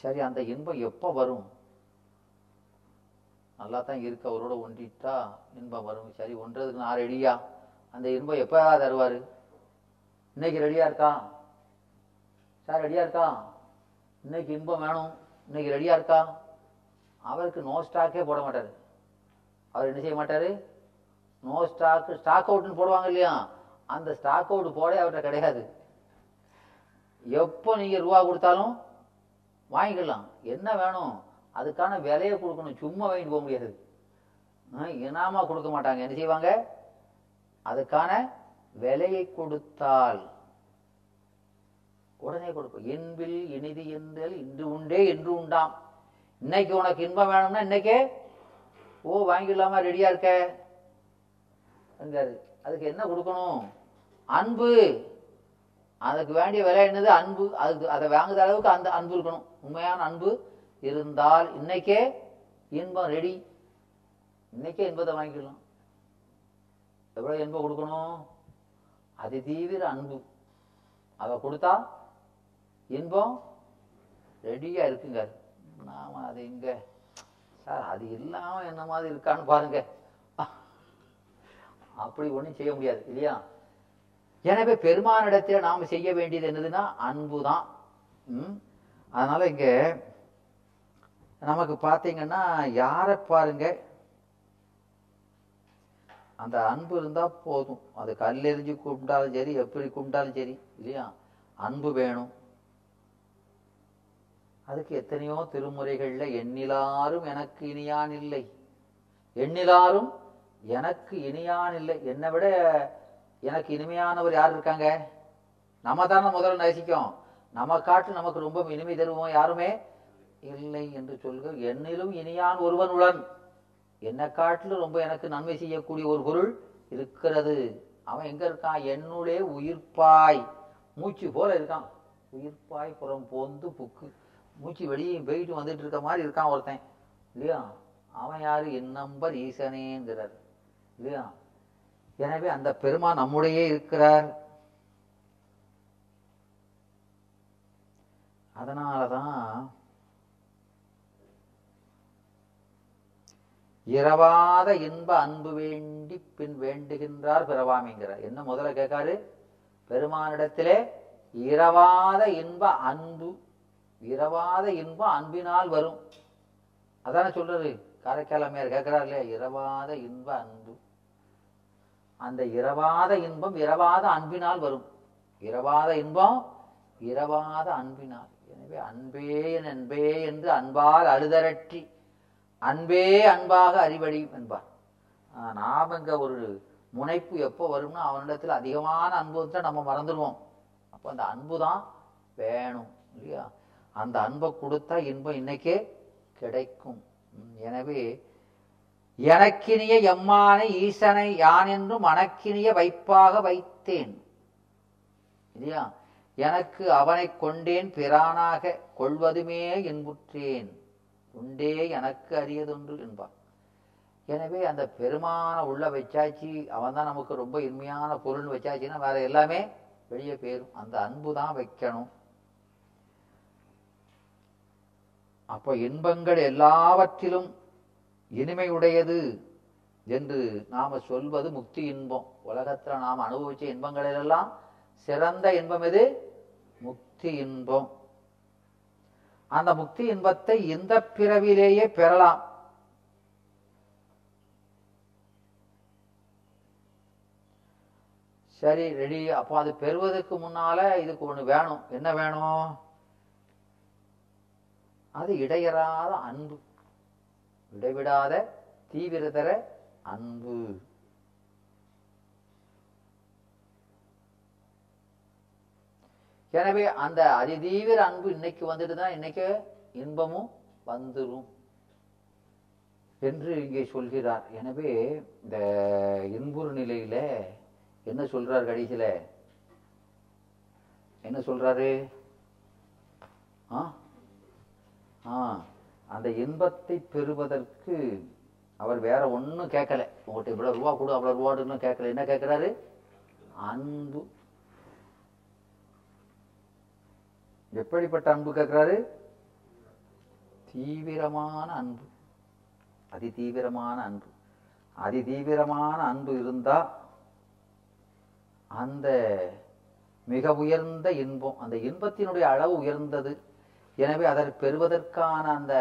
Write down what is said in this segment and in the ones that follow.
சரி அந்த இன்பம் எப்போ வரும்? நல்லா தான் இருக்கு அவரோட ஒன்றிட்டா இன்பம் வரும். சரி ஒன்றதுக்கு நான் ரெடியா அந்த இன்பம் எப்போ தருவார்? இன்னைக்கு ரெடியா இருக்கா சார் ரெடியா இருக்கா இன்னைக்கு இன்பம் வேணும். இன்னைக்கு ரெடியா இருக்கா? அவருக்கு நோ ஸ்டாக்கே போட மாட்டார். அவர் என்ன செய்ய மாட்டாரு? நோ ஸ்டாக் ஸ்டாக் அவுட்னு போடுவாங்க இல்லையா? அந்த ஸ்டாக் அவுட் போட அவர்கிட்ட கிடையாது. எப்போ நீங்கள் ரூபா கொடுத்தாலும் வாங்கிக்கலாம். என்ன வேணும்? அதுக்கான விலையை கொடுக்கணும். சும்மா வாங்கிட்டு போக முடியாது. ஆ, இனாமா கொடுக்க மாட்டாங்க. என்ன செய்வாங்க? அதுக்கான விலையை கொடுத்தால் உடனே கொடுப்போம். என்பில் இனிது என்றல் இன்று உண்டே என்று உண்டாம். இன்னைக்கு உனக்கு இன்பம் வேணும்னா இன்னைக்கே ஓ வாங்கிடலாமா? ரெடியா இருக்க. அதுக்கு என்ன கொடுக்கணும்? அன்பு. அதுக்கு வேண்டிய விலை என்னது? அன்பு. அதுக்கு அதை வாங்குற அளவுக்கு அந்த அன்பு இருக்கணும். உண்மையான அன்பு இருந்தால் இன்னைக்கே இன்பம் ரெடி இன்னைக்கே இன்பத்தை வாங்கிக்கலாம் எவ்வளோ இன்பம் கொடுக்கணும்? அதி தீவிர அன்பு. அதை கொடுத்தா இன்பம் ரெடியா இருக்குங்க. நாம அது இங்க. சார் அது இல்லாம என்ன மாதிரி இருக்கான்னு பாருங்க. அப்படி ஒன்றும் செய்ய முடியாது இல்லையா? எனவே பெருமானிடத்தில் நாம் செய்ய வேண்டியது என்னதுன்னா அன்பு தான் அதனால இங்க நமக்கு பார்த்தீங்கன்னா யாரை பாருங்க? அந்த அன்பு இருந்தா போதும். அது கல்லெறிஞ்சு கும்பிட்டாலும் சரி எப்படி கும்பிட்டாலும் சரி இல்லையா? அன்பு வேணும். அதுக்கு எத்தனையோ திருமுறைகள்ல எண்ணிலாரும் எனக்கு இனியான் இல்லை. எண்ணிலாரும் எனக்கு இனியான் இல்லை. என்னை விட எனக்கு இனிமையானவர் யார் இருக்காங்க? நம்ம தானே முதல்ல நேசிக்கும். நம்ம காட்டு நமக்கு ரொம்ப இனிமை தருவோம் யாருமே? இல்லை என்று சொல்க என்னிலும் இனியான் ஒருவன் உடன் என்னை காட்டிலும் ரொம்ப எனக்கு நன்மை செய்யக்கூடிய ஒரு பொருள் இருக்கிறது. அவன் எங்க இருக்கான்? என்னுடைய உயிர்ப்பாய். மூச்சு போல இருக்கான். உயிர்ப்பாய் புறம் போந்து புக்கு. மூச்சு வெளியே போயிட்டு வந்துட்டு இருக்க மாதிரி இருக்கான் ஒருத்தன். இல்லையா? அவன் யாரு? என்னம்பர் ஈசனேங்கிறார். இல்லையா? எனவே அந்த பெருமான் நம்முடையே இருக்கிறார். அதனாலதான் இரவாத இன்ப அன்பு வேண்டி பின் வேண்டுகின்றார் பிறவாமிங்கிறார். என்ன முதல்ல கேட்காரு? பெருமானிடத்திலே இரவாத இன்ப அன்பு இரவாத இன்ப அன்பினால் வரும். அதான சொல்றது? காரைக்கால் அம்மையார் கேட்கிறார் இல்லையா இரவாத இன்ப அன்பு. அந்த இரவாத இன்பம் இரவாத அன்பினால் வரும். இரவாத இன்பம் இரவாத அன்பினால். எனவே அன்பே என் அன்பே என்று அன்பால் அழுதரற்றி அன்பே அன்பாக அறிவடி என்பார். நாம் இங்கே ஒரு முனைப்பு எப்போ வரும்னா அவனிடத்தில் அதிகமான அன்பு நம்ம மறந்துடுவோம். அப்போ அந்த அன்பு தான் வேணும் இல்லையா? அந்த அன்பை கொடுத்தா இன்பம் இன்னைக்கே கிடைக்கும். எனவே எனக்கினிய எம்மானை ஈசனை யான் என்று மனக்கினிய வைப்பாக வைத்தேன். இல்லையா? எனக்கு அவனை கொண்டேன் பிரானாக கொள்வதுமே என்புற்றேன் உண்டே எனக்கு அரியதொன்று என்பான். எனவே அந்த பெருமான உள்ள வச்சாச்சு. அவன் தான் நமக்கு ரொம்ப இனிமையான பொருள்னு வச்சாச்சுன்னா வேற எல்லாமே வெளியே போயிரும். அந்த அன்பு தான் வைக்கணும். அப்போ இன்பங்கள் எல்லாவற்றிலும் இனிமையுடையது என்று நாம சொல்வது முக்தி இன்பம். உலகத்துல நாம் அனுபவிச்ச இன்பங்களிலெல்லாம் சிறந்த இன்பம் எது? முக்தி இன்பம். அந்த முக்தி இன்பத்தை இந்த பிறவிலேயே பெறலாம். சரி ரெடி. அப்போ அது பெறுவதற்கு முன்னால இதுக்கு ஒண்ணு வேணும். என்ன வேணும்? அது இடையறாத அன்பு. விடைவிடாத தீவிரதர அன்பு. எனவே அந்த அதிதீவிர அன்பு இன்னைக்கு வந்துட்டு தான் இன்னைக்கு இன்பமும் வந்துடும் என்று இங்கே சொல்கிறார். எனவே இந்த இன்புறு நிலையில என்ன சொல்றார் கடைசியில? என்ன சொல்றாரு? ஆ? ஆ. அந்த இன்பத்தை பெறுவதற்கு அவர் வேற ஒன்றும் கேட்கல. உங்கள்கிட்ட இவ்வளவு ரூபா கொடு அவ்வளோ ரூபாடுன்னு கேட்கல. என்ன கேட்குறாரு? அன்பு. எப்படிப்பட்ட அன்பு கேட்குறாரு? தீவிரமான அன்பு. அதி தீவிரமான அன்பு. அதி தீவிரமான அன்பு இருந்தா அந்த மிக உயர்ந்த இன்பம் அந்த இன்பத்தினுடைய அளவு உயர்ந்தது. எனவே அதை பெறுவதற்கான அந்த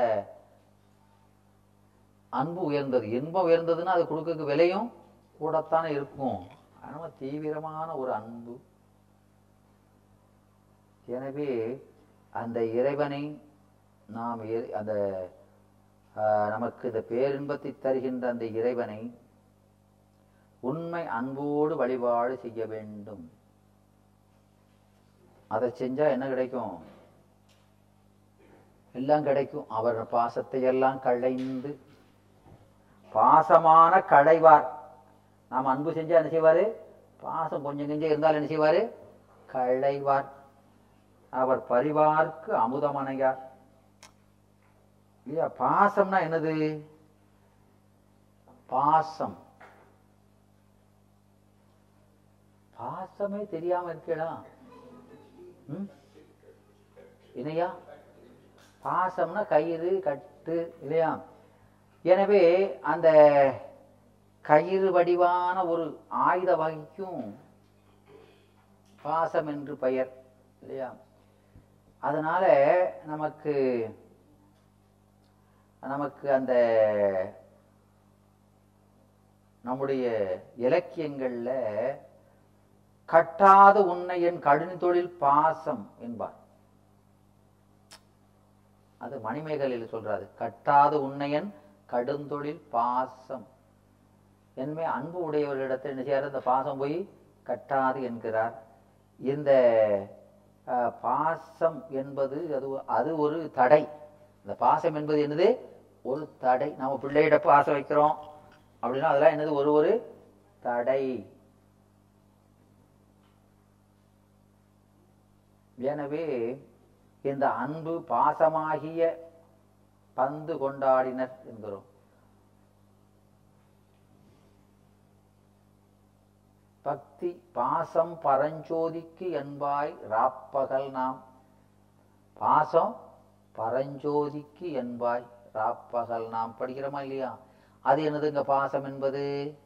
அன்பு உயர்ந்தது. இன்பம் உயர்ந்ததுன்னா அது கொடுக்க விலையும் கூடத்தானே இருக்கும். ஆனால் தீவிரமான ஒரு அன்பு. எனவே அந்த இறைவனை நாம் அந்த ஆஹ், நமக்கு இந்த பேரின்பத்தை தருகின்ற அந்த இறைவனை உண்மை அன்போடு வழிபாடு செய்ய வேண்டும். அதை செஞ்சா என்ன கிடைக்கும்? எல்லாம் கிடைக்கும். அவர் பாசத்தை எல்லாம் களைந்து. பாசமான களைவார். நாம் அன்பு செஞ்சா என்ன செய்வாரு? பாசம் கொஞ்சம் கொஞ்சம் இருந்தாலும் என்ன செய்வார்? களைவார். அவர் பரிவார்க்கு அமுதமனையார் இல்லையா? பாசம்னா என்னது? பாசம். பாசமே தெரியாம இருக்கலாம். இணையா பாசம்னா கயிறு கட்டு இல்லையா? எனவே அந்த கயிறு வடிவான ஒரு ஆயுத வகைக்கும் பாசம் என்று பெயர் இல்லையா? அதனால நமக்கு நமக்கு அந்த நம்முடைய இலக்கியங்கள்ல கட்டாத உன்னை என் கடின தொழில் பாசம் என்பார். அது மணிமேகலையில் சொல்றாரு. கட்டாத உன்னையன் கடுந்தொழில் பாசம். என்மே அன்பு உடையவர்களிடத்தில் என்ன செய்யார் இந்த பாசம் போய் கட்டாது என்கிறார். இந்த பாசம் என்பது அது அது ஒரு தடை. இந்த பாசம் என்பது என்னது? ஒரு தடை. நம்ம பிள்ளையிட பாசம் வைக்கிறோம். அப்படின்னா அதெல்லாம் என்னது? ஒரு ஒரு தடை. எனவே இந்த அன்பு பாசமாகிய பந்து கொண்டாடினர் என்கிறோம். பக்தி பாசம் பரஞ்சோதிக்கு என்பாய் ராப்பகல் நாம். பாசம் பரஞ்சோதிக்கு என்பாய் ராப்பகல் நாம். படிக்கிறோமா இல்லையா? அது என்னதுங்க பாசம் என்பது?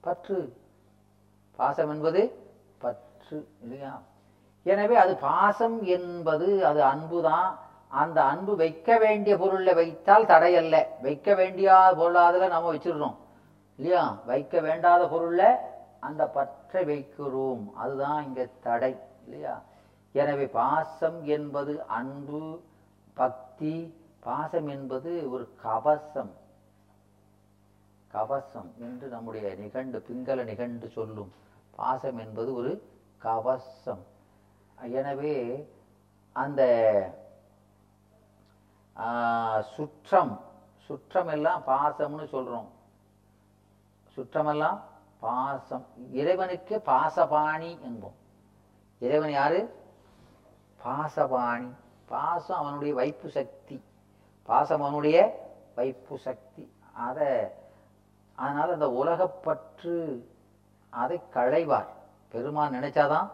பற்று. பாசம் என்பது பற்று இல்லையா? எனவே அது பாசம் என்பது அது அன்புதான். அந்த அன்பு வைக்க வேண்டிய பொருளில் வைத்தால் தடையல்ல. வைக்க வேண்டிய பொருளாதுல நம்ம வச்சிடுறோம் இல்லையா? வைக்க வேண்டாத பொருள்ல அந்த பற்றை வைக்கிறோம். அதுதான் இங்க தடை இல்லையா? எனவே பாசம் என்பது அன்பு பக்தி. பாசம் என்பது ஒரு கவசம். கவசம் என்று நம்முடைய நிகண்டு பிங்கள நிகண்டு சொல்லும். பாசம் என்பது ஒரு கவசம். எனவே அந்த சுற்றம் சுற்றம் எல்லாம் பாசம்னு சொல்கிறோம் சுற்றமெல்லாம் பாசம். இறைவனுக்கு பாசபாணி என்போம். இறைவன் யாரு? பாசபாணி. பாசம் அவனுடைய வைப்பு சக்தி. பாசம் அவனுடைய வைப்பு சக்தி. அதை அதனால் அந்த உலகப்பற்று அதை களைவார். பெருமான் நினைச்சாதான்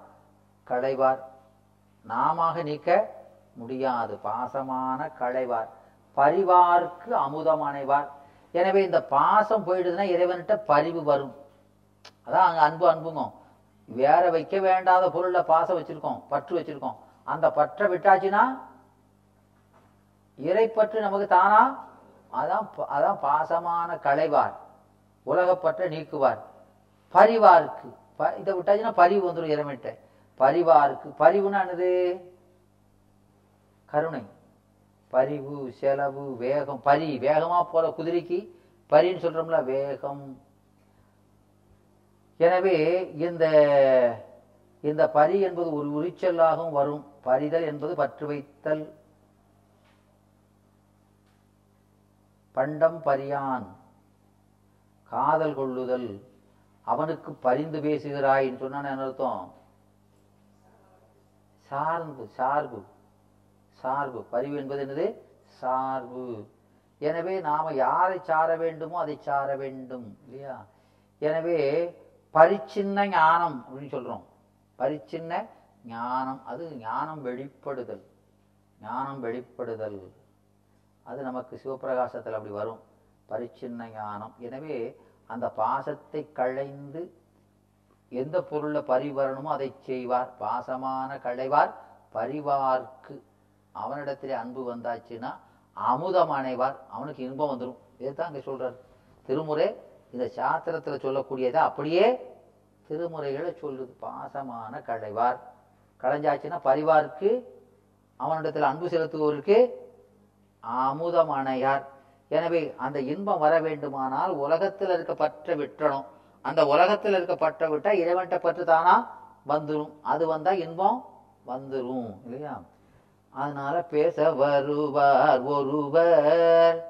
களைவார். நாமாக நீக்க முடியாது. பாசமான களைவார். பரிவார்க்கு அமுதம் அணைவார். எனவே இந்த பாசம் போயிடுதுன்னா இறைவன்கிட்ட பரிவு வரும். அதான் அங்க அன்பு அன்புங்க. வேற வைக்க வேண்டாத பொருள்ல பாசம் வச்சிருக்கோம் பற்று வச்சிருக்கோம். அந்த பற்றை விட்டாச்சுன்னா இறைப்பற்று நமக்கு தானா? அதான் அதான் பாசமான களைவார். உலகப்பற்றை நீக்குவார். பரிவாருக்கு ப- இதை விட்டாச்சுன்னா பரிவு வந்துடும் இறைவன்கிட்ட. பரிவாருக்கு பரிவுன்னா என்னது? கருணை. பரிவு செலவு வேகம். பரி வேகமா போற குதிரைக்கு பரின்னு சொல்றோம்ல வேகம். எனவே இந்த இந்த பரி என்பது ஒரு உரிச்சலாகவும் வரும். பரிதல் என்பது பற்று வைத்தல். பண்டம் பரியான். காதல் கொள்ளுதல். அவனுக்கு பரிந்து பேசுகிறாயின்னு சொன்னான்னு என்ன அர்த்தம் சார்பு சார்பு சார்பு. பரிவு என்பது என்னது? சார்பு. எனவே நாம் யாரை சார வேண்டுமோ அதை சார வேண்டும் இல்லையா? எனவே பரிச்சின்ன ஞானம் அப்படின்னு சொல்கிறோம் பரிச்சின்ன ஞானம். அது ஞானம் வெளிப்படுதல். ஞானம் வெளிப்படுதல். அது நமக்கு சிவப்பிரகாசத்தில் அப்படி வரும். பரிச்சின்ன ஞானம். எனவே அந்த பாசத்தை களைந்து எந்த பொருளை பரிவரணுமோ அதை செய்வார். பாசமான களைவார். பரிவார்க்கு அவனிடத்திலே அன்பு வந்தாச்சுன்னா அமுதம் அணைவார். அவனுக்கு இன்பம் வந்துடும் இதுதான் அங்க சொல்றார். திருமுறை இந்த சாஸ்திரத்துல சொல்லக்கூடியதை அப்படியே திருமுறைகளை சொல்லுது. பாசமான களைவார். களைஞ்சாச்சுன்னா பரிவார்க்கு அவனிடத்தில் அன்பு செலுத்துவோருக்கு அமுதம் அணையார். எனவே அந்த இன்பம் வர வேண்டுமானால் உலகத்தில் இருக்க பற்ற விட்டணும் அந்த உலகத்தில் இருக்க பற்ற விட்டா இறைவன்ட்ட பற்று தானா வந்துடும் அது வந்தால் இன்பம் வந்துடும் இல்லையா? அதனால பேச வருவார் ஒருவர்.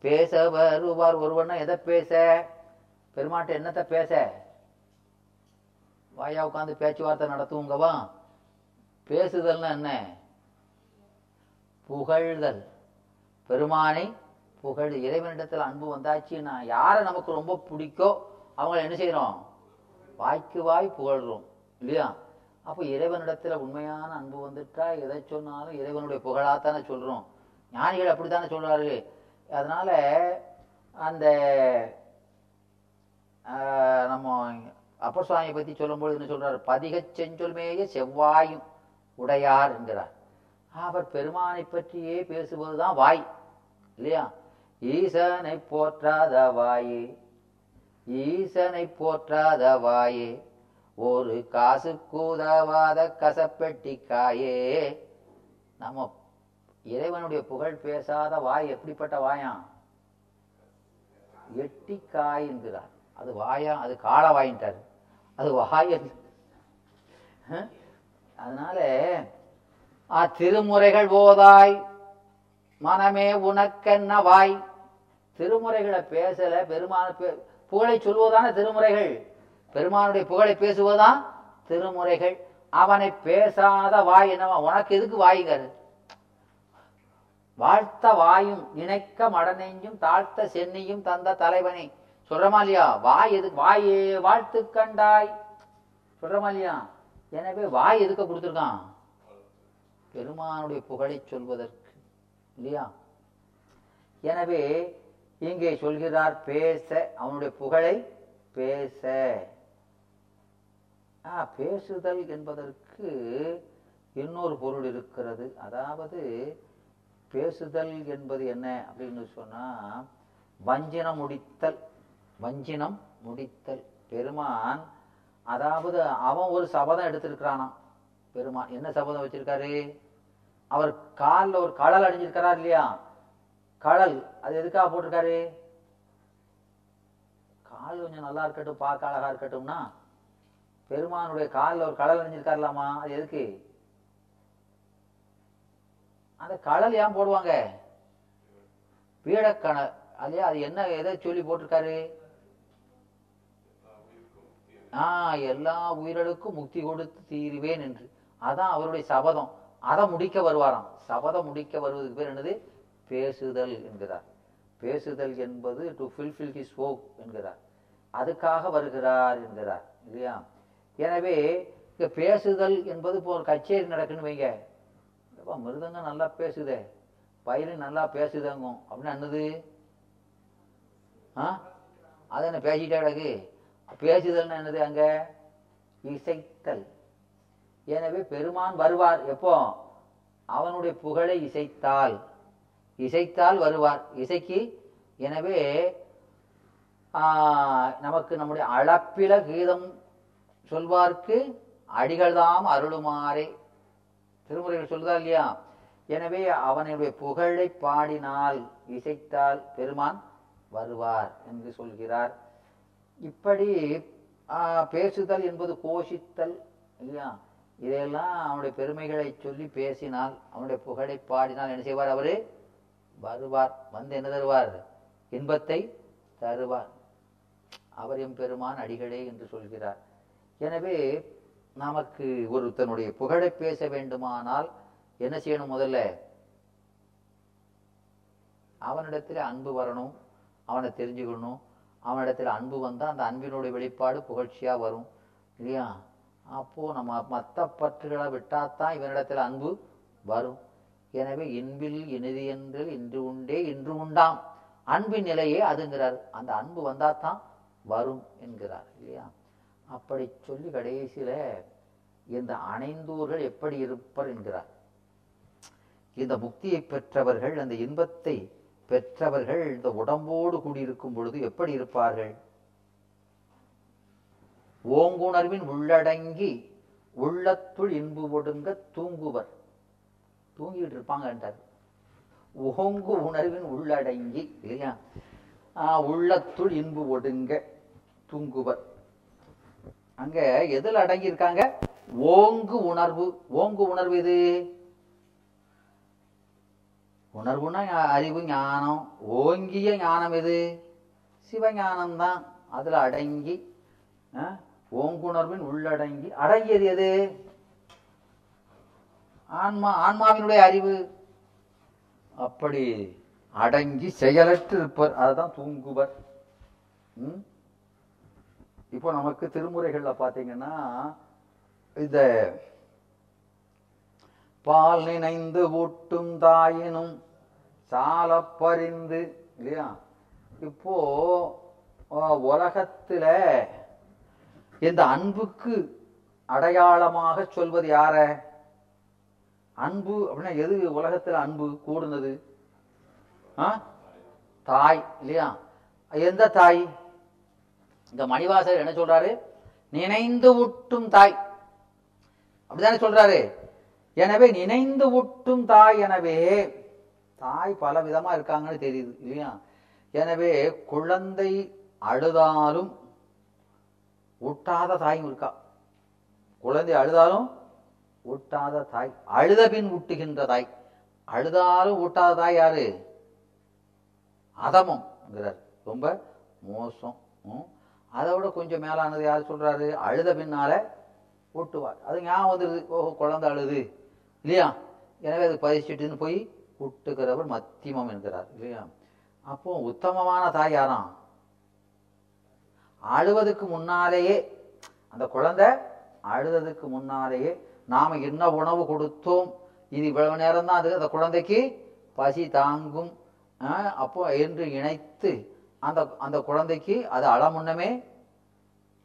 பேச வருவார் ஒருவர்னா எதை பேச? பெருமாட்ட என்னத்தை பேச? வாயா உட்காந்து பேச்சுவார்த்தை நடத்துவங்கவா பேசுதல்னா என்ன? புகழ்தல். பெருமானை புகழ். இறைவனிடத்தில் அன்பு வந்தாச்சுன்னா யாரை நமக்கு ரொம்ப பிடிக்கோ அவங்கள என்ன செய்கிறோம் வாய்க்கு வாய் புகழ்கிறோம் இல்லையா? அப்போ இறைவனிடத்தில் உண்மையான அன்பு வந்துட்டா எதை சொன்னாலும் இறைவனுடைய புகழாத்தானே சொல்கிறோம் ஞானிகள் அப்படித்தானே சொல்கிறாரு அதனால் அந்த நம்ம அப்பர் சுவாமியை பற்றி சொல்லும்போது என்ன சொல்கிறார் பதிகச் செஞ்சொல்மேய செவ்வாயும் உடையார் என்கிறார். அவர் பெருமானை பற்றியே பேசுவது தான் வாய் இல்லையா? ஈசனை போற்றாத வாயே ஈசனை போற்றாத வாயே ஒரு காசு கூதவாத கசப்பெட்டி காயே. நம்ம இறைவனுடைய புகழ் பேசாத வாய் எப்படிப்பட்ட வாயாம் எட்டி காய் என்கிறார். அது வாயா அது கால வாயின்ட்டார். அது வாய் என்று- அதனால ஆ திருமுறைகள் போதாய் மனமே உனக்கென்ன வாய்? திருமுறைகளை பேசல பெருமான பே- புகழை சொல்வதான திருமுறைகள்? பெருமானுடைய புகழை பேசுவதுதான் திருமுறைகள். அவனை பேசாத வாய் என்னவா? உனக்கு எதுக்கு வாய்ங்காரு? வாழ்த்த வாயும் நினைக்க மடநெஞ்சும் தாழ்த்த சென்னியும் தந்த தலைவனை. சொல்றமா இல்லையா? வாய் எது வாயே வாழ்த்து கண்டாய். சொல்றமா இல்லையா? எனவே வாய் எதுக்க கொடுத்துருக்கான்? பெருமானுடைய புகழை சொல்வதற்கு. இல்லையா? எனவே இங்கே சொல்கிறார் பேச அவனுடைய புகழை பேச. ஆ, பேசுதல் என்பதற்கு இன்னொரு பொருள் இருக்கிறது. அதாவது பேசுதல் என்பது என்ன அப்படின்னு சொன்னா வஞ்சினம் முடித்தல். வஞ்சினம் முடித்தல். பெருமான் அதாவது அவன் ஒரு சபதம் எடுத்திருக்கிறானாம். பெருமான் என்ன சபதம் வச்சிருக்காரு? அவர் காலில் ஒரு கடல் அடைஞ்சிருக்கிறார் இல்லையா? கடல். அது எதுக்காக போட்டிருக்காரு? கால் கொஞ்சம் நல்லா இருக்கட்டும் பார்க்க அழகா இருக்கட்டும்னா பெருமானுடைய காலில் ஒரு கடல் அணிஞ்சிருக்காருலாமா? அது எதுக்கு? அந்த கடல் ஏன் போடுவாங்க? பீடக்கணல். அதுலயே அது என்ன எதை சொல்லி போட்டிருக்காரு? ஆ எல்லா உயிர்களுக்கும் முக்தி கொடுத்து தீருவேன் என்று. அதான் அவருடைய சபதம். அதை முடிக்க வருவாராம். சபதம் முடிக்க வருவதுக்கு பேர் என்னது? பேசுதல் என்கிறார். பேசுதல் என்பது டு ஃபில்ஃபில் ஹிஸ் ஹோப் என்கிறார். அதுக்காக வருகிறார் என்கிறார் இல்லையா? எனவே இங்கே பேசுதல் என்பது இப்போ ஒரு கச்சேரி நடக்குன்னு வைங்க. எப்போ மிருதங்க நல்லா பேசுதே. வயலின் நல்லா பேசுதங்கும் அப்படின்னு என்னது? ஆ? அது என்ன பேசிட்டே கிடக்கு பேசுதல்னு என்னது அங்கே? இசைத்தல். எனவே பெருமான் வருவார். எப்போ? அவனுடைய புகழை இசைத்தால். இசைத்தால் வருவார். இசைக்கு எனவே நமக்கு நம்முடைய அளப்பில கீதம் சொல்வார்க்கு அடிகள்தாம் அருளுமாறே. திருமுறைகள் சொல்லுதா இல்லையா? எனவே அவனுடைய புகழை பாடினால் இசைத்தால் பெருமான் வருவார் என்று சொல்கிறார். இப்படி பேசுதல் என்பது கோஷித்தல் இல்லையா? இதையெல்லாம் அவனுடைய பெருமைகளை சொல்லி பேசினால் அவனுடைய புகழை பாடினால் என்ன செய்வார் அவரு? வருவார் வந்து என்ன தருவார்? இன்பத்தை தருவார். அவர் எம் பெருமான் அடிகளே என்று சொல்கிறார். எனவே நமக்கு ஒருத்தனுடைய புகழை பேச வேண்டுமானால் என்ன செய்யணும் முதல்ல? அவனிடத்தில் அன்பு வரணும் அவனை தெரிஞ்சுக்கணும். அவனிடத்தில் அன்பு வந்தால் அந்த அன்பினுடைய வெளிப்பாடு புகழ்ச்சியா வரும் இல்லையா? அப்போ நம்ம மத்த பற்றுகளை விட்டாத்தான் இவனிடத்தில் அன்பு வரும். எனவே இன்பில் இனிது என்று இன்று உண்டே இன்று உண்டாம். அன்பின் நிலையே அதுங்கிறார். அந்த அன்பு வந்தாதான் வரும் என்கிறார் இல்லையா? அப்படி சொல்லி கடைசியில இந்த அனைந்தூர்கள் எப்படி இருப்பர் என்கிறார். இந்த முக்தியை பெற்றவர்கள் அந்த இன்பத்தை பெற்றவர்கள் இந்த உடம்போடு கூடியிருக்கும் பொழுது எப்படி இருப்பார்கள்? ஓங்குணர்வின் உள்ளடங்கி உள்ளத்துள் இன்பு ஒடுங்க தூங்குவர். தூங்கிட்டு இருப்பாங்கன்றார் ஓங்கு உணர்வின் உள்ளடங்கி இல்லையா? உள்ளத்துள் இன்பு ஒடுங்க தூங்குவர். அங்க எதில் அடங்கி இருக்காங்க ஓங்கு உணர்வு. ஓங்கு உணர்வு இது உணர்வுனா அறிவு ஞானம். ஓங்கிய ஞானம் எது? சிவஞானம் தான். அதில் அடங்கி ஆ, ஓங்குணர்வின் உள்ளடங்கி அடங்கியது எது? ஆன்மா ஆன்மாவினுடைய அறிவு. அப்படி அடங்கி செயலற்று இருப்பர். அதுதான் தூங்குவர் ம்? இப்போ நமக்கு திருமுறைகளில் பார்த்தீங்கன்னா இந்த பால் நினைந்து ஊட்டும் தாயினும் சால பறிந்து இல்லையா? இப்போ உலகத்தில் உலகத்துல இந்த அன்புக்கு அடையாளமாக சொல்வது யார? அன்பு அப்படின்னா எது? உலகத்துல அன்பு கூடுனது. ஆ? தாய் இல்லையா? எந்த தாய்? இந்த மணிவாசர் என்ன சொல்றாரு? நினைந்து ஊட்டும் தாய். அப்படிதானே சொல்றாரு? எனவே நினைந்து ஊட்டும் தாய் எனவே தாய் பல விதமா இருக்காங்கன்னு தெரியுது இல்லையா? எனவே குழந்தை அழுதாலும் ஊட்டாத தாயும் இருக்கா? குழந்தை அழுதாலும் ஊட்டாத தாய் அழுத பின் ஊட்டுகின்ற தாய். அழுதாலும் ஊட்டாத தாய் யாரு? அதமம்ங்கிறார் ரொம்ப மோசம். அதை விட கொஞ்சம் மேலானது யார் சொல்றாரு? அழுத பின்னால ஊட்டுவார். அது ஞாபகம் வந்துருது. ஓஹோ குழந்தை அழுது. இல்லையா? எனவே அது பதிச்சுட்டுன்னு போய் ஊட்டுகிறவர் மத்தியமம் என்கிறார். இல்லையா? அப்போ உத்தமமான தாய் யாராம் அழுவதுக்கு முன்னாலேயே அந்த குழந்தை அழுததுக்கு முன்னாலேயே நாம என்ன உணவு கொடுத்தோம்? இது இவ்வளவு நேரம் தான் அது அந்த குழந்தைக்கு பசி தாங்கும். ஆஹ், அப்போ என்று இணைத்து அந்த அந்த குழந்தைக்கு அது அளமுன்னமே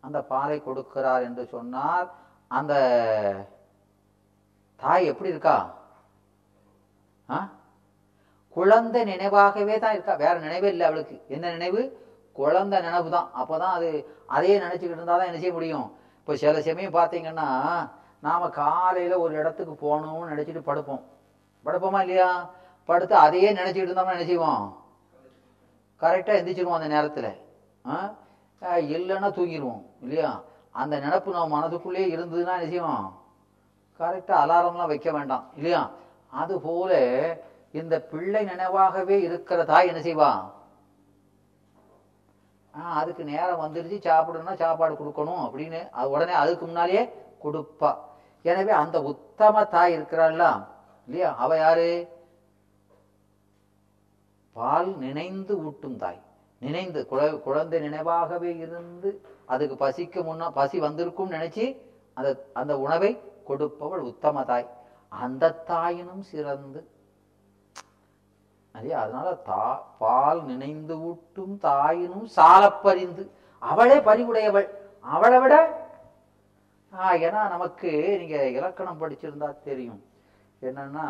அந்த பாலை கொடுக்கிறார் என்று சொன்னால் அந்த தாய் எப்படி இருக்கா? குழந்தை நினைவாகவே தான் இருக்கா? வேற நினைவே இல்லை அவளுக்கு. என்ன நினைவு? குழந்தை நினைவு தான் அப்பதான் அது அதையே நினைச்சுக்கிட்டு இருந்தா தான் என்ன செய்ய முடியும்? இப்போ சில சமயம் பார்த்தீங்கன்னா நாம காலையில ஒரு இடத்துக்கு போகணும்னு நினைச்சிட்டு படுப்போம். படுப்போமா இல்லையா? படுத்து அதையே நினைச்சுக்கிட்டு இருந்தோம்னா என்ன செய்வோம்? கரெக்டாக எந்திரிச்சிருவோம் அந்த நேரத்தில். இல்லைன்னா தூங்கிடுவோம் இல்லையா? அந்த நினப்பு நம்ம மனதுக்குள்ளேயே இருந்ததுன்னா என்ன கரெக்டாக அலாரம்லாம் வைக்க வேண்டாம் இல்லையா? அது போல இந்த பிள்ளை நினைவாகவே இருக்கிற தாய் என்ன செய்வா? ஆ, அதுக்கு நேரம் வந்துருச்சு சாப்பிடணும்னா சாப்பாடு கொடுக்கணும் அப்படின்னு அது உடனே அதுக்கு முன்னாலேயே கொடுப்பா. எனவே அந்த உத்தம தாய் இருக்கிறாள்லாம் இல்லையா? அவ யாரு? பால் நினைந்து ஊட்டும் தாய். நினைந்து குழ- குழந்தை நினைவாகவே இருந்து அதுக்கு பசிக்கு முன்னா பசி வந்திருக்கும் நினைச்சு அந்த அந்த உணவை கொடுப்பவள் உத்தம தாய். அந்த தாயினும் சிறந்து. அதே அதனால தா பால் நினைந்து ஊட்டும் தாயினும் சாலப்பறிந்து. அவளே பறிவுடையவள் அவளை விட ஏன்னா நமக்கு நீங்க இலக்கணம் படிச்சிருந்தா தெரியும். என்னன்னா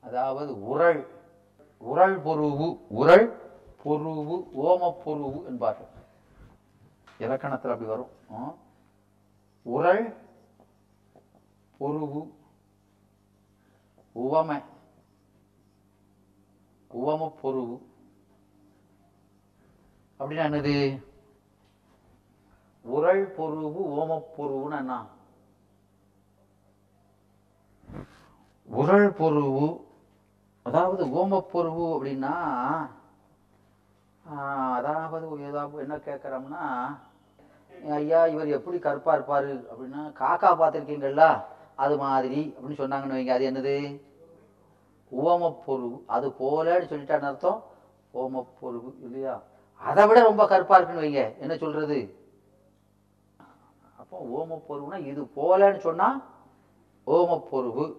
அதாவது உரள் உரள் பொருவு உரள் பொருவு ஓம பொருவு என்பார்கள். இலக்கணத்தில் அப்படி வரும். உரள் பொருவு உவமை உவம பொருவு. அப்படின்னா என்னது? உரள் பொருவு ஓமப்பொருவுன்னு அண்ணா என்ன? உரள் பொருவு அதாவது ஓமப்பொருவு அப்படின்னா அதாவது ஏதாவது என்ன கேட்குறோம்னா ஐயா இவர் எப்படி கருப்பாக இருப்பார் அப்படின்னா காக்கா பார்த்துருக்கீங்களா அது மாதிரி அப்படின்னு சொன்னாங்கன்னு வைங்க. அது என்னது? ஓமப்பொருவு அது போலன்னு சொல்லிட்டான்னு அர்த்தம் ஓமப்பொருவு இல்லையா? அதை விட ரொம்ப கருப்பாக இருக்குன்னு வைங்க. என்ன சொல்கிறது அப்போ ஓமப்பொருவுனா இது போலன்னு சொன்னா ஓமப்பொருவு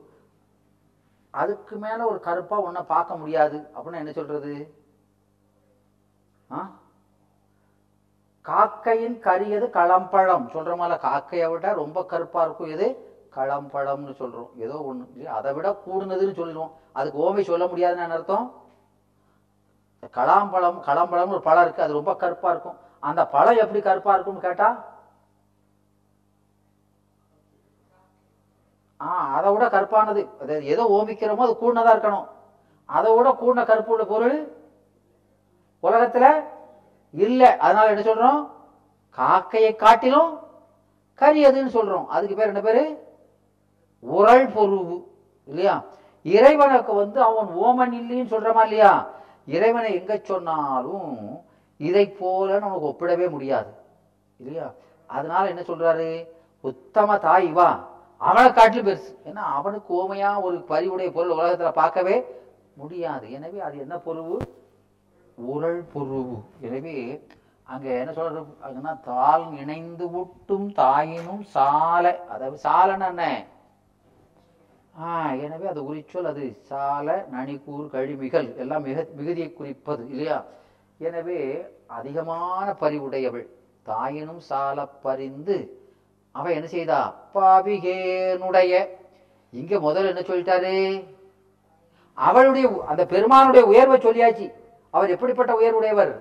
அதுக்கு மேல ஒரு கருப்பா ஒன்றை பார்க்க முடியாது. அப்படின்னா என்ன சொல்றது? ஆ? காக்கையின் கரியது களம்பழம் சொல்ற மாதிரி காக்கையை விட ரொம்ப கருப்பா இருக்கும் எது? களம்பழம்னு சொல்றோம். ஏதோ ஒண்ணு. இல்லையா அதை விட கூடுனதுன்னு சொல்லிடுவோம். அதுக்கு ஓமை சொல்ல முடியாதுன்னு அர்த்தம்? களாம்பழம் களம்பழம்னு ஒரு பழம் இருக்கு. அது ரொம்ப கருப்பா இருக்கும். அந்த பழம் எப்படி கருப்பா இருக்கும்னு கேட்டா ஆ அதை விட கருப்பானது. அது எதோ ஓமிக்கிறோமோ அது கூடுனதா இருக்கணும். அதை விட கூடின கருப்பு உள்ள பொருள் உலகத்துல இல்லை. அதனால என்ன சொல்றோம்? காக்கையை காட்டிலும் கரியதுன்னு சொல்றோம். அதுக்கு பேர் என்ன பேரு? உரல் பொருவு. இல்லையா? இறைவனுக்கு வந்து அவன் ஓமன் இல்லைன்னு சொல்றமா இல்லையா? இறைவனை எங்க சொன்னாலும் இதை போல நமக்கு ஒப்பிடவே முடியாது. இல்லையா? அதனால என்ன சொல்றாரு? உத்தம தாய் வா அவனை காட்டிலும் பெருசு. ஏன்னா அவனுக்கு ஓமையா ஒரு பறிவுடைய பொருள் உலகத்துல பார்க்கவே முடியாது. எனவே அது என்ன பொருவு? உரல் பொருவு. எனவே அங்க என்ன சொல்றது? அங்கன்னா தாள் இணைந்து விட்டும் தாயினும் சாலை. அதாவது சாலைன்னு என்ன? ஆ எனவே அது உரிச்சொல் அது. சாலை நனிக்கூர் கழிமிகள் எல்லாம் மிக மிகுதியை குறிப்பது இல்லையா? எனவே அதிகமான பரிவுடையவள். தாயினும் சால பரிந்து அவ என்ன செய்தா? பாவிகேனுடைய இங்க முதல்ல என்ன சொல்லிட்டாரு? அவளுடைய அந்த பெருமானுடைய உயர்வை சொல்லியாச்சு. அவர் எப்படிப்பட்ட உயர்வுடையவர்?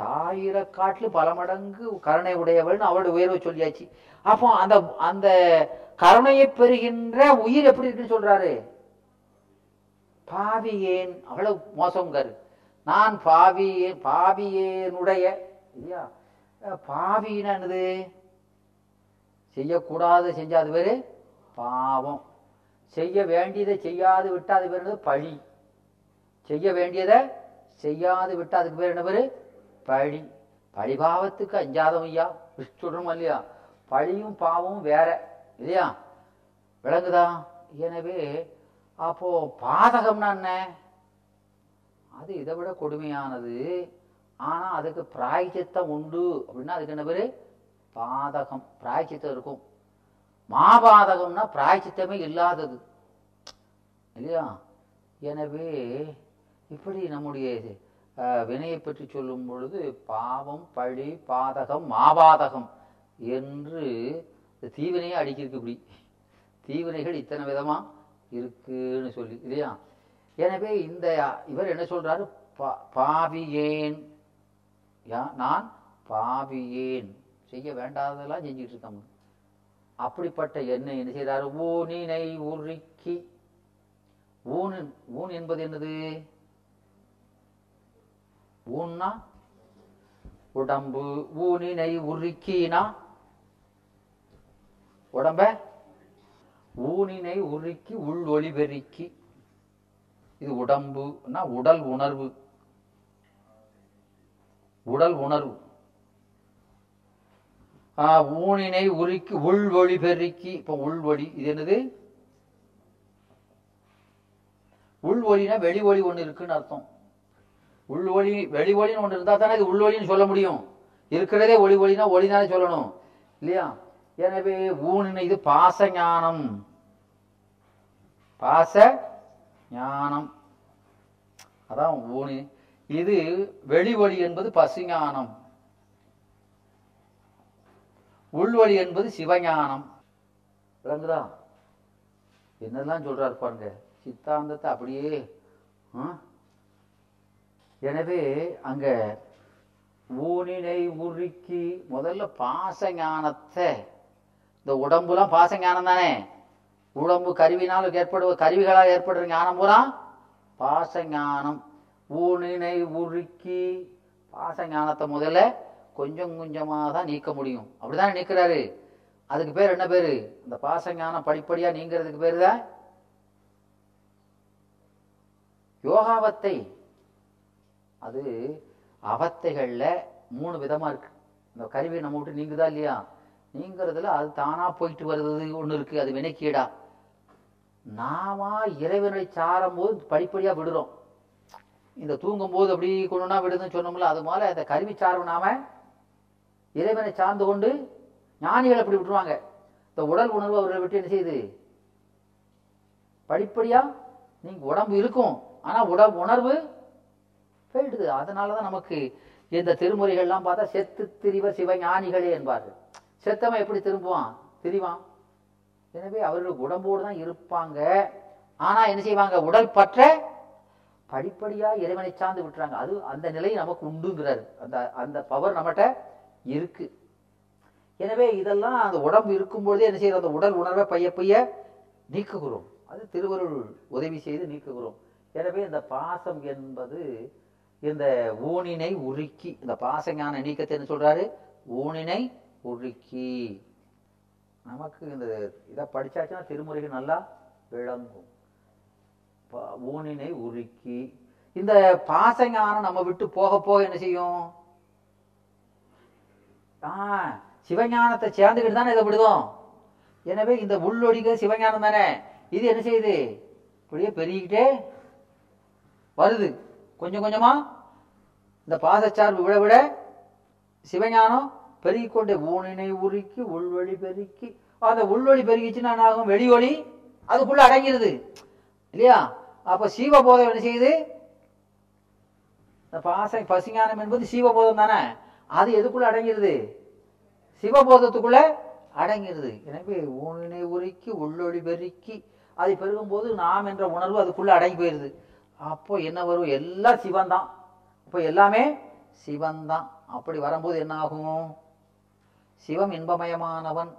தாயிர காட்டில் பல மடங்கு கருணை உடையவள்னு அவளுடைய உயர்வை சொல்லியாச்சு. அப்போ அந்த அந்த கருணையை பெறுகின்ற உயிர் எப்படி இருக்குன்னு சொல்றாரு? பாவியேன் அவ்வளவு மோசம்காரு நான் பாவியே பாவியேனுடைய இல்லையா? பாவின்னா என்னது? செய்யக்கூடாது செஞ்சாது பேரு பாவம். செய்ய வேண்டியதை செய்யாது விட்டு அது பேர் என்னது? பழி. செய்ய வேண்டியதை செய்யாது விட்டு அதுக்கு பேர் என்ன பேரு பழி. பழிபாவத்துக்கு அஞ்சாதம் ஐயா. சொல்றோம் இல்லையா பழியும் பாவமும் வேற. இல்லையா? விளங்குதா? எனவே அப்போ பாதகம்னா என்ன? அது இதை விட கொடுமையானது. ஆனால் அதுக்கு பிராய்ச்சித்தம் உண்டு. அப்படின்னா அதுக்கு என்ன பேர்? பாதகம். பிராய்ச்சித்தம் இருக்கும். மாபாதகம்னா பிராய்ச்சித்தமே இல்லாதது. இல்லையா? எனவே இப்படி நம்முடைய வினையை பற்றி சொல்லும் பொழுது பாவம் பழி பாதகம் மாபாதகம் என்று தீவினையை அடிக்கிருக்கு இப்படி. தீவினைகள் இத்தனை விதமாக இருக்குன்னு சொல்லி இல்லையா? எனவே இந்த இவர் என்ன சொல்றாரு? பா- பாவியேன் யா நான் பாவியேன். செய்ய வேண்டாததெல்லாம் செஞ்சுட்டு இருக்கோம் அப்படிப்பட்ட என்ன என்ன செய்தார்? ஊனினை உருக்கி. ஊன் ஊன் என்பது என்னது? ஊன்னா உடம்பு. ஊனினை உருக்கினா உடம்ப? ஊனினை உருக்கி உள் ஒளி பெருக்கி. இது உடம்புனா உடல் உணர்வு. உடல் உணர்வு. ஊனினை உருக்கி உள்வழி பெருக்கி இப்ப உள்வழி இது என்னது? உள்வழினா வெளி ஒளி ஒன்று இருக்குன்னு அர்த்தம். உள்வழி வெளி ஒளின்னு ஒண்ணு இருந்தா தானே இது உள்வழின்னு சொல்ல முடியும். இருக்கிறதே ஒளி ஒளினா ஒளிதானே சொல்லணும். இல்லையா? எனவே ஊனினை இது பாச ஞானம் பாச ஞானம் அதான் ஊனி. இது வெளிவழி என்பது பசுஞானம். உள்வழி என்பது சிவஞானம். விளங்குதா? என்னெல்லாம் சொல்றாரு பாருங்க. சித்தாந்தத்தை அப்படியே ஆ? எனவே அங்க ஊனினை உருக்கி முதல்ல பாச ஞானத்தை இந்த உடம்புலாம் பாச ஞானம் தானே? உடம்பு கருவினால் ஏற்படுவ கருவிகளால் ஏற்படுற ஞானம் பூரா பாச ஞானம் ஊனினை உருக்கி பாச ஞானத்தை முதல்ல கொஞ்சம் கொஞ்சமாக தான் நீக்க முடியும். அப்படிதான் நீக்கிறாரு? அதுக்கு பேர் என்ன பேரு? இந்த பாச ஞானம் படிப்படியா நீங்கிறதுக்கு பேரு தான் யோகாவத்தை. அது அவத்தைகள்ல மூணு விதமா இருக்கு. இந்த கருவி நம்ம விட்டு நீங்குதா இல்லையா? நீங்கிறதுல அது தானா போயிட்டு வருது ஒன்று இருக்கு அது வினைக்கீடா. நாம இறைவனை சாரும் போது படிப்படியா விடுறோம். இந்த தூங்கும்போது அப்படி கொண்டுனா விடுதுன்னு சொன்னோம்ல அது மாதிரி அந்த கருவி சார்பு நாம இறைவனை சார்ந்து கொண்டு ஞானிகள் அப்படி விட்டுருவாங்க. இந்த உடல் உணர்வு அவர்களை விட்டு என்ன செய்யுது? படிப்படியா நீங்க உடம்பு இருக்கும் ஆனா உடல் உணர்வு போயிடுது. அதனாலதான் நமக்கு இந்த திருமுறைகள்லாம் பார்த்தா செத்து திரிவ சிவஞானிகளே என்பார்கள். செத்தவன் எப்படி திரும்புவான்? திரிவான். எனவே அவர்கள் உடம்போடு தான் இருப்பாங்க. ஆனா என்ன செய்வாங்க? உடல் பற்ற படிப்படியா இறைவனை சார்ந்து விட்டுறாங்க. அது அந்த நிலை நமக்கு உண்டுங்கிறாரு. அந்த அந்த பவர் நம்மகிட்ட இருக்கு. எனவே இதெல்லாம் அந்த உடம்பு இருக்கும்பொழுதே என்ன செய்யறோம் அந்த உடல் உணர்வை பைய பைய நீக்குகிறோம். அது திருவருள் உதவி செய்து நீக்குகிறோம். எனவே இந்த பாசம் என்பது இந்த ஊனினை உருக்கி இந்த பாசஞான நீக்கத்தை என்ன சொல்றாரு? ஊனினை உருக்கி. நமக்கு இந்த இதை படிச்சாச்சுன்னா திருமுறைகள் நல்லா விளங்கும். ஊனினை உருக்கி இந்த பாசஞானம் நம்ம விட்டு போக போக என்ன செய்யும்? ஆ சிவஞானத்தை சேர்ந்துக்கிட்டு தானே இதை விடுதோம். எனவே இந்த உள்ளொடிக சிவஞானம் தானே. இது என்ன செய்யுது? இப்படியே பெருகிக்கிட்டே வருது. கொஞ்சம் கொஞ்சமா இந்த பாசச்சார்பு விட விட சிவஞானம் பெருகிக்கொண்டே ஊனினை உருக்கி உள்வழி பெருக்கி அந்த உள்வழி பெருகிச்சுன்னா என்ன ஆகும்? வெளி ஒளி அதுக்குள்ள அடங்கிடுது இல்லையா? அப்ப சீவபோதம் என்ன செய்யுது? இந்த பாச பசிஞானம் என்பது சீவபோதம் தானே? அது எதுக்குள்ள அடங்கிருது? சிவபோதத்துக்குள்ள அடங்கிருது. எனவே ஊனினை உருக்கி உள்ளொளி பெருக்கி அதை பெருகும்போது நாம் என்ற உணர்வு அதுக்குள்ள அடங்கி போயிருது. அப்போ என்ன வரும்? எல்லாம் சிவன்தான் அப்போ எல்லாமே சிவன்தான் அப்படி வரும்போது என்ன ஆகும்? சிவம் இன்பமயமானவன்.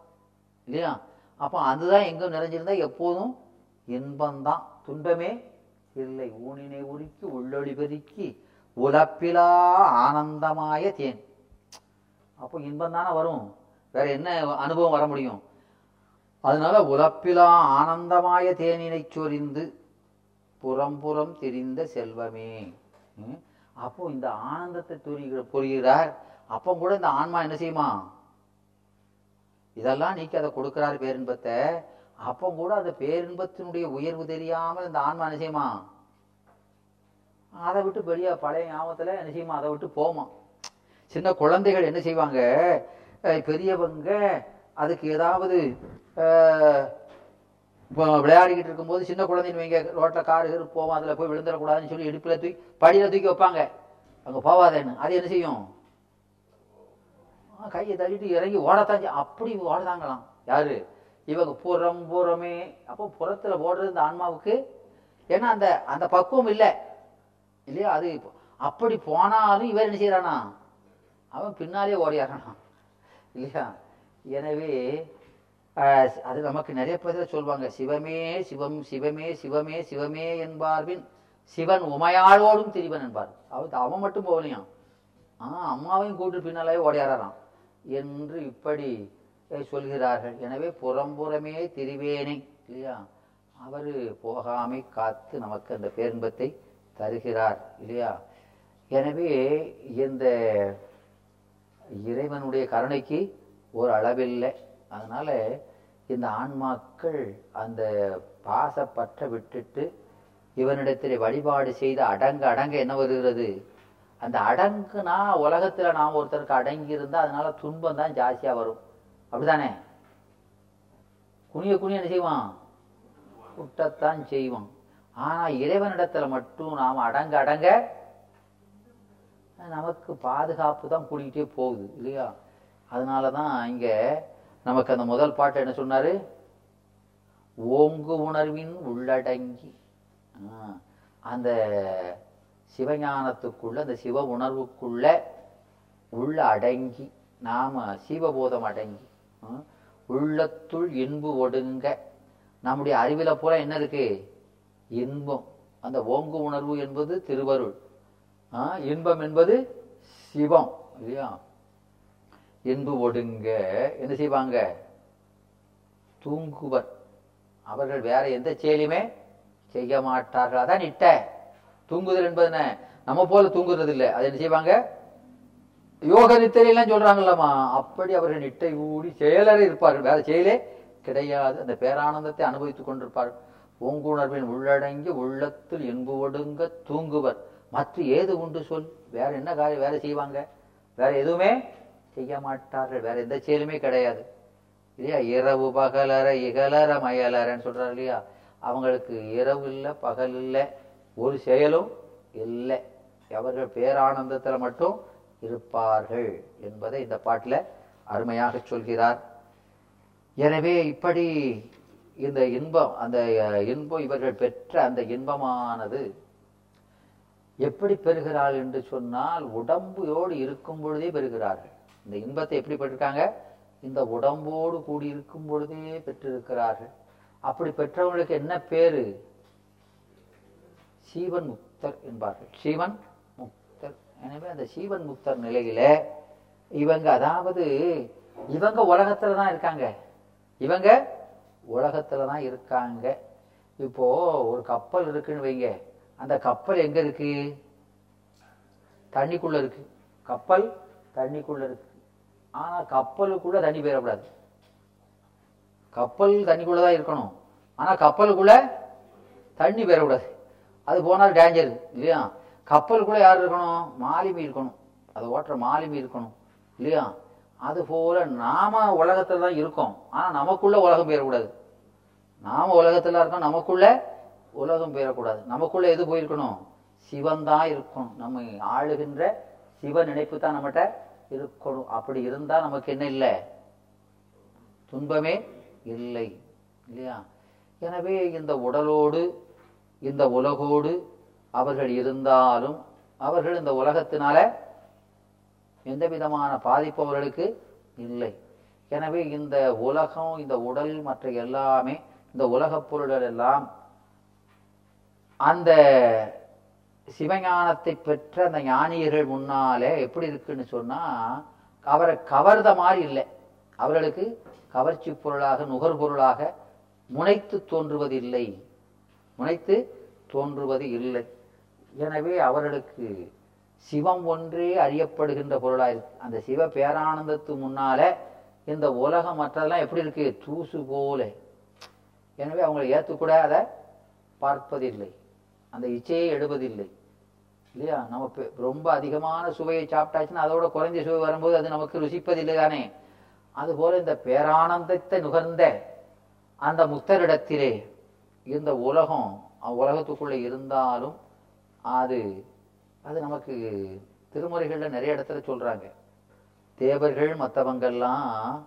இல்லையா? அப்போ அதுதான் எங்கும் நிறைஞ்சிருந்தா எப்போதும் இன்பம்தான் துன்பமே இல்லை ஊனினை உருக்கி உள்ளொளி பெருக்கி உலப்பிலா ஆனந்தமாய தேன் அப்போ இன்பம் தானே வரும். வேற என்ன அனுபவம் வர முடியும்? அதனால உலப்பிலா ஆனந்தமாய தேனினை சொரிந்து புறம் புறம் தெரிந்த செல்வமே. அப்போ இந்த ஆனந்தத்தை துரிகிற புரிகிறார். அப்போ கூட இந்த ஆன்மா என்ன செய்யுமா? இதெல்லாம் நீக்கி அதை கொடுக்கிறார் பேரின்பத்தை. அப்போ கூட அந்த பேரின்பத்தினுடைய உயர்வு தெரியாமல் இந்த ஆன்மா நிச்சயமா அதை விட்டு வெளியே பழைய ஞாபகத்தில் நிச்சயமா அதை விட்டு போமா. சின்ன குழந்தைகள் என்ன செய்வாங்க? பெரியவங்க அதுக்கு ஏதாவது இப்போ விளையாடிக்கிட்டு இருக்கும்போது சின்ன குழந்தைங்க வைங்க. ரோட்டில் காரு கீரு போவோம் அதில் போய் விழுந்துடக்கூடாதுன்னு சொல்லி இடுப்பில் தூக்கி படியில் தூக்கி வைப்பாங்க. அங்கே போவாதேன்னு. அது என்ன செய்யும்? கையை தள்ளிட்டு இறங்கி ஓடத்தான் அப்படி ஓடதாங்களாம். யாரு? இவங்க புறம் புறமே அப்போ புறத்தில் ஓடுறது இந்த ஆன்மாவுக்கு? ஏன்னா அந்த அந்த பக்குவம் இல்லை. இல்லையா? அது அப்படி போனாலும் இவர் என்ன செய்யறானா அவன் பின்னாலே ஓடியாரானா இல்லையா? எனவே அது நமக்கு நிறைய பேர் சொல்லுவாங்க சிவமே சிவம் சிவமே சிவமே சிவமே என்பார்பின் சிவன் உமையாளோடும் திரிவன் என்பார். அவன் அவன் மட்டும் போகலையாம். ஆ அம்மாவையும் கூட்டு பின்னாலே ஓடியாரான் என்று இப்படி சொல்கிறார்கள். எனவே புறம்புறமே திரிவேனை இல்லையா? அவர் போகாமை காத்து நமக்கு அந்த பேரின்பத்தை தருகிறார் இல்லையா? எனவே இந்த இறைவனுடைய கருணைக்கு ஒரு அளவில்லை. அதனால் இந்த ஆன்மாக்கள் அந்த பாசப்பற்ற விட்டுட்டு இவனிடத்திலே வழிபாடு செய்து அடங்க அடங்க என்ன வருகிறது? அந்த அடங்குனா உலகத்தில் நாம் ஒருத்தருக்கு அடங்கி இருந்தால் அதனால் துன்பம் தான் ஜாஸ்தியாக வரும். அப்படிதானே குனிய குனிய என்ன செய்வான்? குட்டத்தான் செய்வான். ஆனா இறைவனிடத்துல மட்டும் நாம் அடங்க அடங்க நமக்கு பாதுகாப்பு தான் கூடிக்கிட்டே போகுது இல்லையா? அதனால தான் இங்க நமக்கு அந்த முதல் பாட்டு என்ன சொன்னாரு? ஓங்கு உணர்வின் உள்ளடங்கி. அந்த சிவஞானத்துக்குள்ள அந்த சிவ உணர்வுக்குள்ள உள்ள அடங்கி நாம சிவபோதம் அடங்கி. உள்ளத்துள் இன்பு ஒடுங்க. நம்முடைய அறிவில பூரா என்ன இருக்கு? இன்பம். அந்த ஓங்கு உணர்வு என்பது திருவருள். இன்பம் என்பது சிவம். இல்லையா? இன்பு ஒடுங்க. என்ன செய்வாங்க? தூங்குவர். அவர்கள் வேற எந்த செயலியுமே செய்ய மாட்டார்கள். அதான் இட்ட. தூங்குதல் என்பது என்ன? நம்ம போல தூங்குறது இல்லை அது என்ன செய்வாங்க? யோக நித்திரையெல்லாம் சொல்றாங்கல்லம்மா. அப்படி அவர்கள் நிட்டை ஊடி செயலற இருப்பார்கள் வேற செயலே கிடையாது. அந்த பேரானந்தத்தை அனுபவித்துக் கொண்டிருப்பார்கள் பூங்குணர்வின் உள்ளடங்கி உள்ளத்தில் இன்பு ஒடுங்க தூங்குவர். மற்ற ஏது உண்டு சொல்? வேற என்ன காரியம்? வேற செய்வாங்க? வேற எதுவுமே செய்ய மாட்டார்கள். வேற எந்த செயலுமே கிடையாது. இல்லையா? இரவு பகலற இகலற மயலறன்னு சொல்றாரு இல்லையா? அவங்களுக்கு இரவு இல்லை பகல் இல்லை ஒரு செயலும் இல்லை. அவர்கள் பேரானந்தத்தில் மட்டும் இருப்பார்கள் என்பதை இந்த பாட்டில் அருமையாக சொல்கிறார். எனவே இப்படி இந்த இன்பம் அந்த இன்பம் இவர்கள் பெற்ற அந்த இன்பமானது எப்படி பெறுகிறாள் என்று சொன்னால் உடம்போடு இருக்கும் பொழுதே பெறுகிறார்கள். இந்த இன்பத்தை எப்படி பெற்றிருக்காங்க? இந்த உடம்போடு கூடி இருக்கும் பொழுதே பெற்றிருக்கிறார்கள். அப்படி பெற்றவங்களுக்கு என்ன பேரு? சீவன் முக்தர் என்பார்கள். சீவன் எனவே அந்த சீவன் முக்தர் நிலையில இவங்க அதாவது இவங்க உலகத்துல தான் இருக்காங்க. இவங்க உலகத்துல தான் இருக்காங்க. இப்போ ஒரு கப்பல் இருக்குன்னு வைங்க. அந்த கப்பல் எங்க இருக்கு? தண்ணிக்குள்ள இருக்கு. கப்பல் தண்ணிக்குள்ள இருக்கு. ஆனா கப்பலுக்குள்ள தண்ணி போயிடக்கூடாது கப்பல் தண்ணிக்குள்ள தான் இருக்கணும். ஆனா கப்பலுக்குள்ள தண்ணி போயிடக்கூடாது அது போனால் டேஞ்சர் இல்லையா? கப்பலுக்குள்ள யார் இருக்கணும்? மாலுமி இருக்கணும். அதை ஓட்டுற மாலுமி இருக்கணும். இல்லையா? அது போல நாம உலகத்துல தான் இருக்கோம். ஆனா நமக்குள்ள உலகம் பெயரக்கூடாது நாம உலகத்துல இருக்கோம் நமக்குள்ள உலகம் பெயரக்கூடாது நமக்குள்ள எது போயிருக்கணும்? சிவன் தான் இருக்கணும். நம்ம ஆளுகின்ற சிவ நினைப்பு தான் நம்மகிட்ட இருக்கணும். அப்படி இருந்தா நமக்கு என்ன இல்லை? துன்பமே இல்லை. இல்லையா? எனவே இந்த உடலோடு இந்த உலகோடு அவர்கள் இருந்தாலும் அவர்கள் இந்த உலகத்தினால எந்த விதமான பாதிப்பு அவர்களுக்கு இல்லை. எனவே இந்த உலகம் இந்த உடல் மற்ற எல்லாமே இந்த உலகப் பொருள்கள் எல்லாம் அந்த சிவஞானத்தை பெற்ற அந்த ஞானியர்கள் முன்னாலே எப்படி இருக்குன்னு சொன்னா அவரை கவர்ந்த மாதிரி இல்லை. அவர்களுக்கு கவர்ச்சி பொருளாக நுகர்பொருளாக முனைத்து தோன்றுவதில்லை. முனைத்து தோன்றுவது இல்லை. எனவே அவர்களுக்கு சிவம் ஒன்றே அறியப்படுகின்ற பொருளாக இருக்கு அந்த சிவ பேரானந்தத்து முன்னால இந்த உலகம் மற்றதெல்லாம் எப்படி இருக்கு? தூசு போல. எனவே அவங்களை ஏற்றுக்கூட அதை பார்ப்பதில்லை. அந்த இச்சையை எடுப்பதில்லை. இல்லையா? நம்ம ரொம்ப அதிகமான சுவையை சாப்பிட்டாச்சுன்னா அதோட குறைஞ்ச சுவை வரும்போது அது நமக்கு ருசிப்பதில்லை தானே. அதுபோல இந்த பேரானந்தத்தை நுகர்ந்த அந்த முத்தரிடத்திலே இந்த உலகம் உலகத்துக்குள்ளே இருந்தாலும் அது அது நமக்கு திருமுறைகளில் நிறைய இடத்துல சொல்கிறாங்க தேவர்கள் மற்றவங்கெல்லாம்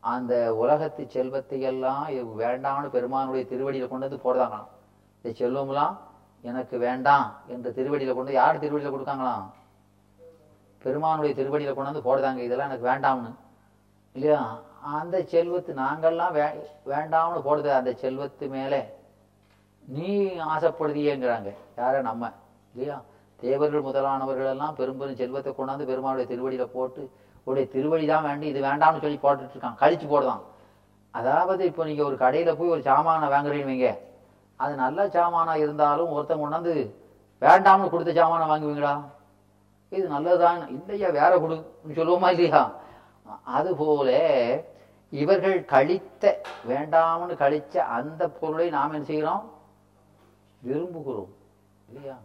அந்த உலகத்து செல்வத்தை எல்லாம் வேண்டாம்னு பெருமானுடைய திருவடியில் கொண்டு வந்து போடுறாங்களாம். இந்த செல்வம்லாம் எனக்கு வேண்டாம் என்ற திருவடியில் கொண்டு யார் திருவடியில் கொடுக்காங்களாம்? பெருமானுடைய திருவடியில் கொண்டு வந்து போடுறாங்க. இதெல்லாம் எனக்கு வேண்டாம்னு. இல்லையா? அந்த செல்வத்து நாங்கள்லாம் வே வேண்டாம்னு போடுது. அந்த செல்வத்து மேலே நீ ஆசைப்படுதியேங்கிறாங்க. யார நம்ம. இல்லையா? தேவர்கள் முதலானவர்கள் எல்லாம் பெரும்பெரும் செல்வத்தை கொண்டாந்து பெருமாளுடைய திருவடியில போட்டு உடைய திருவடி தான் வேண்டி இது வேண்டாம்னு சொல்லி போட்டுட்டு இருக்கான் கழிச்சு போடுதான். அதாவது இப்போ நீங்க ஒரு கடையில போய் ஒரு சாமானை வாங்குறீங்க வைங்க. அது நல்ல சாமானா இருந்தாலும் ஒருத்தன் கொண்டாந்து வேண்டாம்னு கொடுத்த சாமானை வாங்குவீங்களா? இது நல்லதுதான். இல்லையா? வேற கொடுன்னு சொல்லுவோமா இல்லையா? அதுபோல இவர்கள் கழித்த வேண்டாம்னு கழிச்ச அந்த பொருளை நாம் என்ன செய்கிறோம் விரும்புகிறோம். இல்லையா?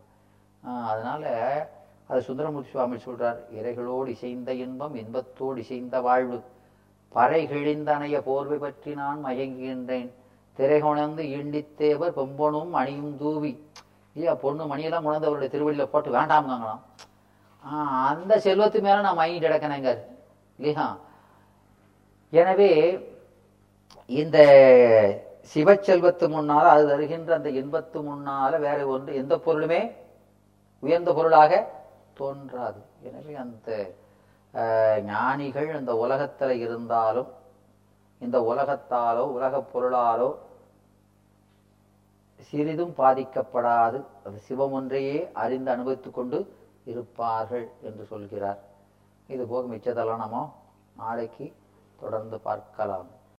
அதனால அது சுந்தரமூர்த்தி சுவாமி சொல்றார் இறைகளோடு இசைந்த இன்பம் இன்பத்தோடு இசைந்த வாழ்வு. பறை கிழிந்தனைய போர்வை பற்றி நான் மயங்குகின்றேன். திரை கொணர்ந்து இண்டித்தேவர் பொம்பனும் மணியும் தூவி. இல்லையா பொண்ணு மணியெல்லாம் கொண்டாந்து அவருடைய திருவடியில போட்டு வேண்டாம்காங்களாம் ஆஹ் அந்த செல்வத்து மேல நான் மயங்கி கிடக்கணுங்க இல்லையா? எனவே இந்த சிவச்செல்வத்து முன்னால அது தருகின்ற அந்த இன்பத்து முன்னால வேற ஒன்று எந்த பொருளுமே உயர்ந்த பொருளாக தோன்றாது. எனவே அந்த ஞானிகள் இந்த உலகத்துல இருந்தாலும் இந்த உலகத்தாலோ உலகப் பொருளாலோ சிறிதும் பாதிக்கப்படாது. அது சிவம் ஒன்றையே அறிந்து அனுபவித்துக் கொண்டு இருப்பார்கள் என்று சொல்கிறார். இது போக மிச்சதெல்லாம் நாளைக்கு தொடர்ந்து பார்க்கலாம்.